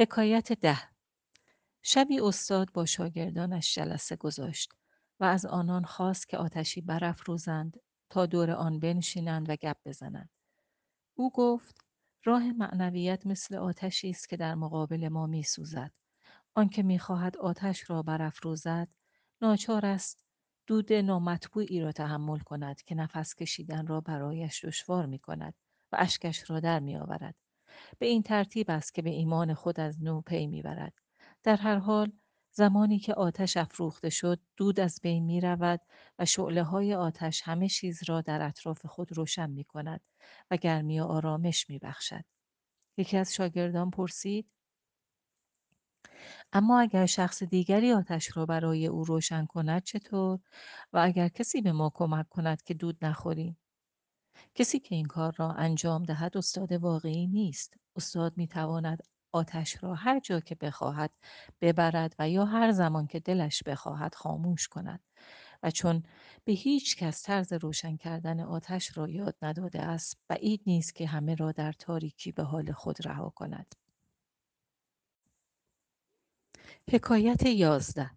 حکایت ده. شبی استاد با شاگردانش جلسه گذاشت و از آنان خواست که آتشی برافروزند تا دور آن بنشینند و گپ بزنند. او گفت راه معنویت مثل آتشی است که در مقابل ما میسوزد. آنکه می‌خواهد آتش را برافروزد ناچار است دود نامطبوعی را تحمل کند که نفس کشیدن را برایش دشوار می کند و اشکش را در می. به این ترتیب است که به ایمان خود از نو پی می‌برد. در هر حال زمانی که آتش افروخته شد دود از بین می رود و شعله های آتش همه چیز را در اطراف خود روشن می کند و گرمی و آرامش می بخشد. یکی از شاگردان پرسید اما اگر شخص دیگری آتش را برای او روشن کند چطور؟ و اگر کسی به ما کمک کند که دود نخوریم؟ کسی که این کار را انجام دهد استاد واقعی نیست. استاد می تواند آتش را هر جا که بخواهد ببرد و یا هر زمان که دلش بخواهد خاموش کند. و چون به هیچ کس طرز روشن کردن آتش را یاد نداده است بعید نیست که همه را در تاریکی به حال خود رها کند. حکایت یازده.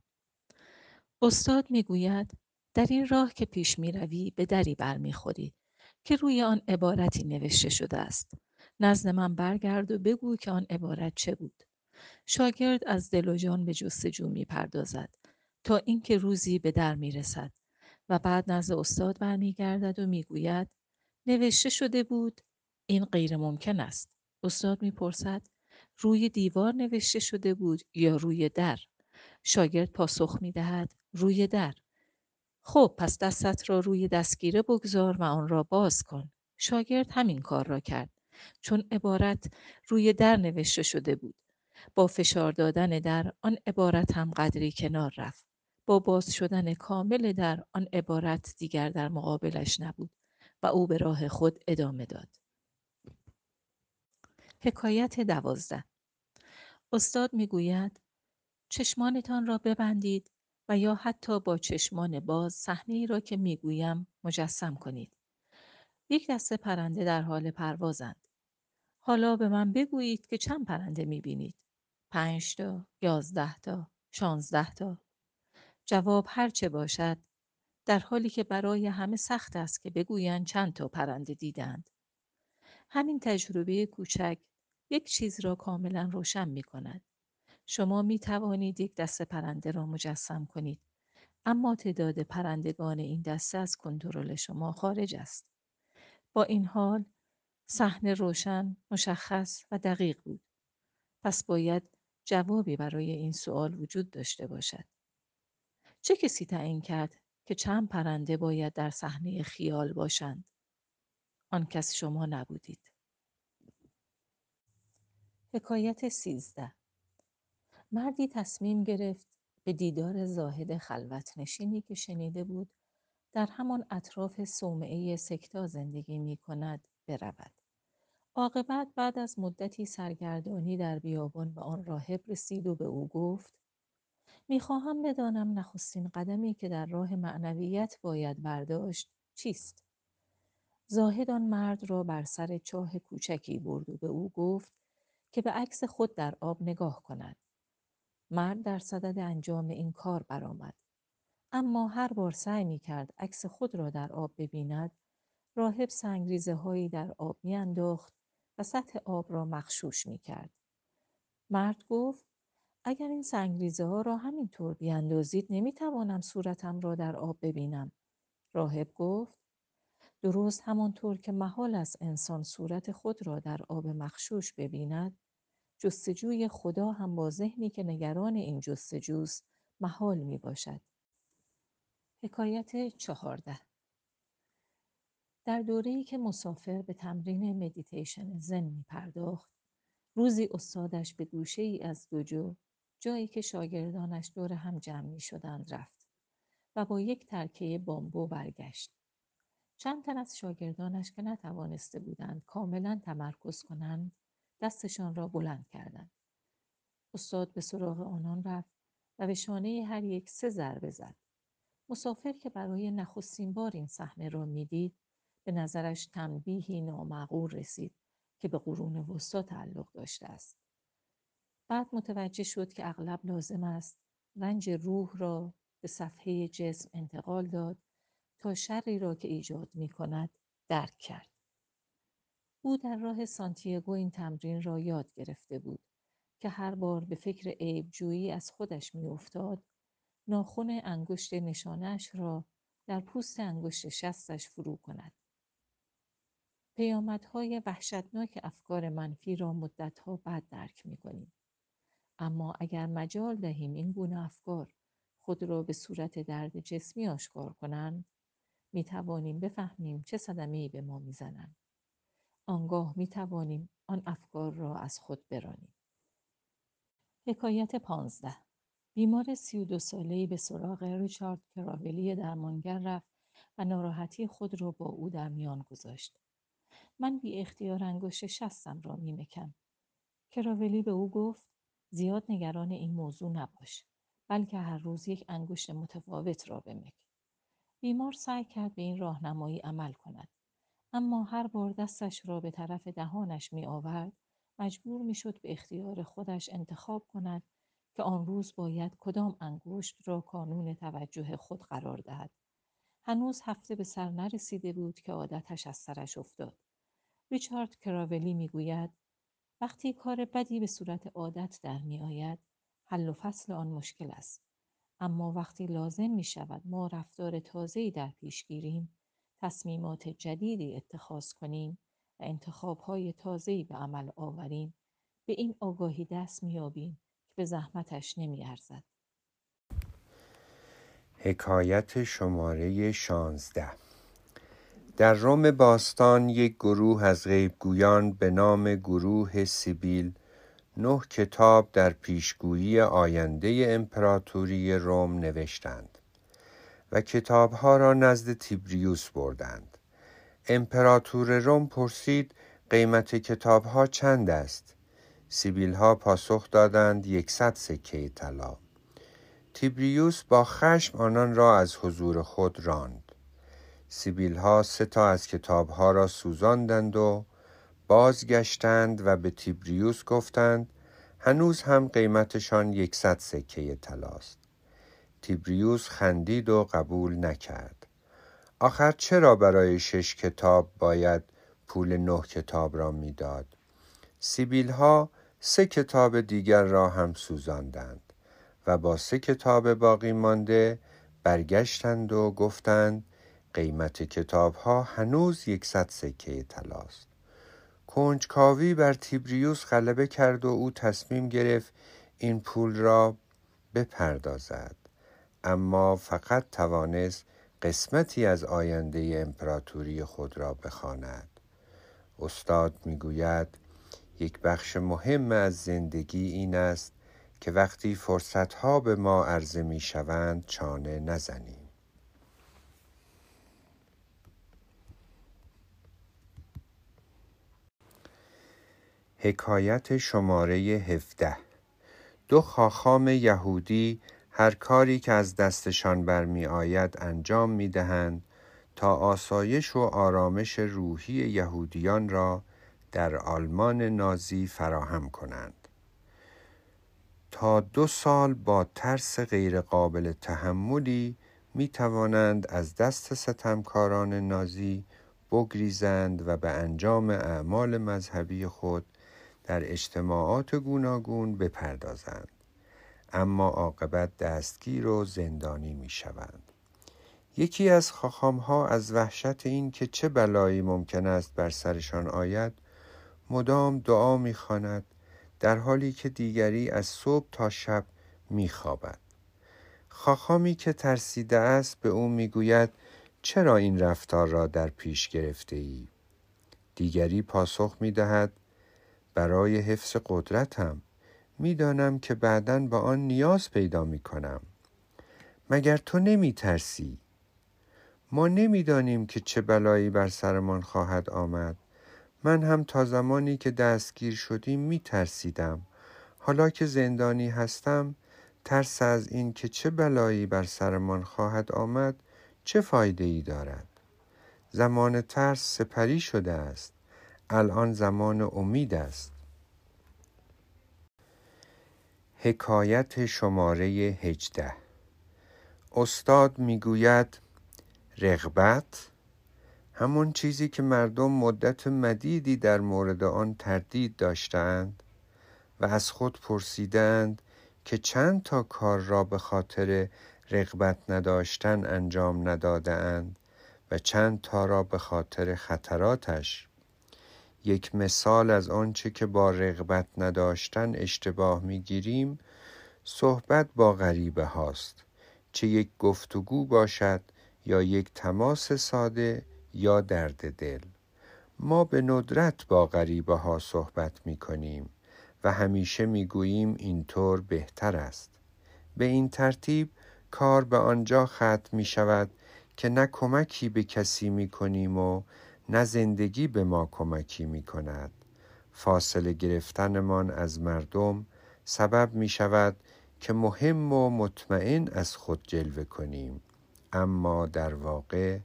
استاد می‌گوید در این راه که پیش می روی به دری برمیخوری. که روی آن عبارتی نوشته شده است. نزد من برگرد و بگو که آن عبارت چه بود. شاگرد از دل و جان به جستجو می پردازد تا اینکه روزی به در می رسد و بعد نزد استاد برمیگردد و می‌گوید نوشته شده بود این غیر ممکن است. استاد می‌پرسد روی دیوار نوشته شده بود یا روی در؟ شاگرد پاسخ می دهد روی در. خب پس دستت را روی دستگیره بگذار و آن را باز کن. شاگرد همین کار را کرد. چون عبارت روی در نوشته شده بود. با فشار دادن در آن عبارت هم قدری کنار رفت. با باز شدن کامل در آن عبارت دیگر در مقابلش نبود و او به راه خود ادامه داد. حکایت دوازده. استاد می‌گوید چشمانتان را ببندید یا حتی با چشمان باز صحنه ای را که می‌گویم مجسم کنید. یک دسته پرنده در حال پروازند. حالا به من بگویید که چند پرنده می‌بینید؟ پنج تا، یازده تا، شانزده تا. جواب هر چه باشد در حالی که برای همه سخت است که بگویند چند تا پرنده دیدند. همین تجربه کوچک یک چیز را کاملا روشن می کند. شما می توانید یک دسته پرنده را مجسم کنید اما تعداد پرندگان این دسته از کنترل شما خارج است. با این حال صحنه روشن، مشخص و دقیق بود. پس باید جوابی برای این سوال وجود داشته باشد. چه کسی تعیین کرد که چند پرنده باید در صحنه خیال باشند؟ آن کس شما نبودید. حکایت سیزده مردی تصمیم گرفت به دیدار زاهد خلوت نشینی که شنیده بود در همان اطراف صومعه سکتا زندگی می کند برود. عاقبت بعد از مدتی سرگردانی در بیابان به آن راهب رسید و به او گفت می‌خواهم بدانم نخستین قدمی که در راه معنویت باید برداشت چیست؟ زاهد آن مرد را بر سر چاه کوچکی برد و به او گفت که به عکس خود در آب نگاه کند. مرد در صدد انجام این کار برآمد. اما هر بار سعی می کرد عکس خود را در آب ببیند راهب سنگریزه هایی در آب میانداخت و سطح آب را مخشوش می کرد. مرد گفت اگر این سنگریزه ها را همینطور بیاندازید نمی توانم صورتم را در آب ببینم. راهب گفت درست همانطور که محال است انسان صورت خود را در آب مخشوش ببیند جستجوی خدا هم با ذهنی که نگران این جستجوست محال می باشد. حکایت چهارده در دوره‌ای که مسافر به تمرین مدیتیشن زن می پرداخت روزی استادش به گوشه ای از دوجو جایی که شاگردانش دور هم جمع می شدند رفت و با یک ترکه بامبو برگشت. چند تن از شاگردانش که نتوانسته بودند کاملا تمرکز کنند دستشان را بلند کردند. استاد به سراغ آنان رفت و به شانه هر یک سه ضربه زد. مسافر که برای نخستین بار این صحنه را می‌دید به نظرش تنبیهی نامعقول رسید که به قرون وسطا تعلق داشته است. بعد متوجه شد که اغلب لازم است رنج روح را به صفحه جسم انتقال داد تا شری را که ایجاد می کند درک کرد. او در راه سانتیاگو این تمرین را یاد گرفته بود که هر بار به فکر جویی از خودش میافتاد ناخن انگشت نشانش را در پوست انگشت شستش فرو کند. پیامدهای وحشتناک افکار منفی را مدتها بعد درک می کنیم. اما اگر مجال دهیم این گونه افکار خود را به صورت درد جسمی آشکار کنند می توانیم بفهمیم چه صدمه به ما می‌زنند. آنگاه می توانیم آن افکار را از خود برانیم. حکایت پانزده بیمار سی و دو ساله‌ای به سراغ ریچارد کراولی درمانگر رفت و ناراحتی خود را با او در میان گذاشت. من بی اختیار انگشت شستم را می مکم. کراولی به او گفت زیاد نگران این موضوع نباش بلکه هر روز یک انگشت متفاوت را بمک. بیمار سعی کرد به این راهنمایی عمل کند. اما هر بار دستش را به طرف دهانش می آورد مجبور می شد به اختیار خودش انتخاب کند که آن روز باید کدام انگشت را کانون توجه خود قرار دهد. هنوز هفته به سر نرسیده بود که عادتش از سرش افتاد. ریچارد کراولی می گوید وقتی کار بدی به صورت عادت در می آید حل و فصل آن مشکل است. اما وقتی لازم می شود ما رفتار تازه‌ای در پیش گیریم تصمیمات جدیدی اتخاذ کنیم و انتخابهای تازه‌ای به عمل آوریم. به این آگاهی دست میابیم که به زحمتش نمیارزد. حکایت شماره شانزده. در روم باستان یک گروه از غیبگویان به نام گروه سیبیل نه کتاب در پیشگویی آینده امپراتوری روم نوشتند. و کتابها را نزد تیبریوس بردند. امپراتور روم پرسید قیمت کتابها چند است؟ سیبیل ها پاسخ دادند یکصد سکه طلا. تیبریوس با خشم آنان را از حضور خود راند. سیبیل ها سه تا از کتاب ها را سوزاندند و بازگشتند و به تیبریوس گفتند هنوز هم قیمتشان یکصد سکه طلاست. تیبریوس خندید و قبول نکرد. آخر چرا برای شش کتاب باید پول نه کتاب را می‌داد؟ سیبیل ها سه کتاب دیگر را هم سوزاندند و با سه کتاب باقی مانده برگشتند و گفتند قیمت کتاب ها هنوز یکصد سکه طلاست. کنجکاوی بر تیبریوس غلبه کرد و او تصمیم گرفت این پول را بپردازد. اما فقط توانست قسمتی از آینده امپراتوری خود را بخواند. استاد می‌گوید یک بخش مهم از زندگی این است که وقتی فرصتها به ما عرضه می شوند چانه نزنیم. حکایت شماره 17 دو خاخام یهودی هر کاری که از دستشان برمی آید انجام می دهند تا آسایش و آرامش روحی یهودیان را در آلمان نازی فراهم کنند. تا دو سال با ترس غیرقابل تحملی می توانند از دست ستمکاران نازی بگریزند و به انجام اعمال مذهبی خود در اجتماعات گوناگون بپردازند. اما عاقبت دستگیر و زندانی می شوند. یکی از خاخام ها از وحشت این که چه بلایی ممکن است بر سرشان آید مدام دعا می خاند در حالی که دیگری از صبح تا شب می خوابد. خاخامی که ترسیده است به او می گوید چرا این رفتار را در پیش گرفته ای؟ دیگری پاسخ می دهد برای حفظ قدرتم می‌دانم که بعدا با آن نیاز پیدا می کنم مگر تو نمی ترسی؟ ما نمی‌دانیم که چه بلایی بر سرمان خواهد آمد. من هم تا زمانی که دستگیر شدیم می ترسیدم حالا که زندانی هستم ترس از این که چه بلایی بر سرمان خواهد آمد چه فایده ای دارد؟ زمان ترس سپری شده است. الان زمان امید است. حکایت شماره هجده. استاد می‌گوید رغبت همون چیزی که مردم مدت مدیدی در مورد آن تردید داشتند و از خود پرسیدند که چند تا کار را به خاطر رغبت نداشتن انجام ندادهاند و چند تا را به خاطر خطراتش یک مثال از آنچه که با رغبت نداشتن اشتباه می‌گیریم صحبت با غریبه هاست. چه یک گفتگو باشد یا یک تماس ساده یا درد دل. ما به ندرت با غریبه ها صحبت می کنیم و همیشه می گوییم اینطور بهتر است. به این ترتیب کار به آنجا ختم می شود که نه کمکی به کسی می کنیم و نه زندگی به ما کمکی می کند فاصله گرفتنمان از مردم سبب می شود که مهم و مطمئن از خود جلوه کنیم. اما در واقع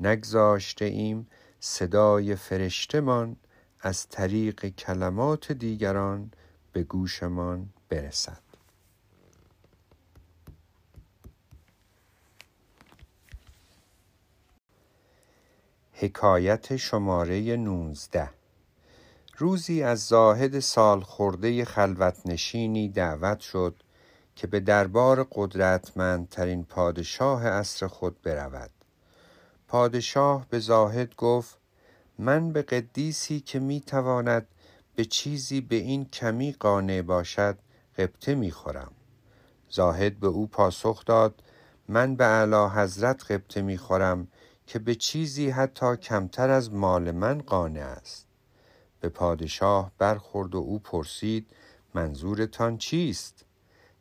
نگذاشته ایم صدای فرشتمان از طریق کلمات دیگران به گوشمان برسد. حکایت شماره 19 روزی از زاهد سال خورده خلوت نشینی دعوت شد که به دربار قدرتمندترین پادشاه عصر خود برود. پادشاه به زاهد گفت من به قدیسی که می‌تواند به چیزی به این کمی قانع باشد غبطه می‌خورم. زاهد به او پاسخ داد من به اعلی حضرت غبطه می‌خورم که به چیزی حتی کمتر از مال من قانع است. به پادشاه برخورد و او پرسید منظورتان چیست؟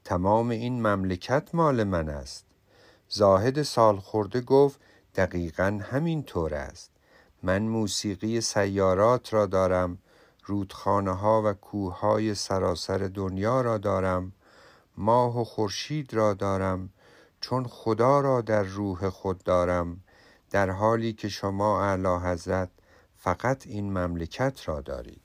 تمام این مملکت مال من است. زاهد سالخورده گفت دقیقا همین طور است. من موسیقی سیارات را دارم رودخانه ها و کوه های سراسر دنیا را دارم ماه و خورشید را دارم چون خدا را در روح خود دارم. در حالی که شما اعلی حضرت فقط این مملکت را دارید.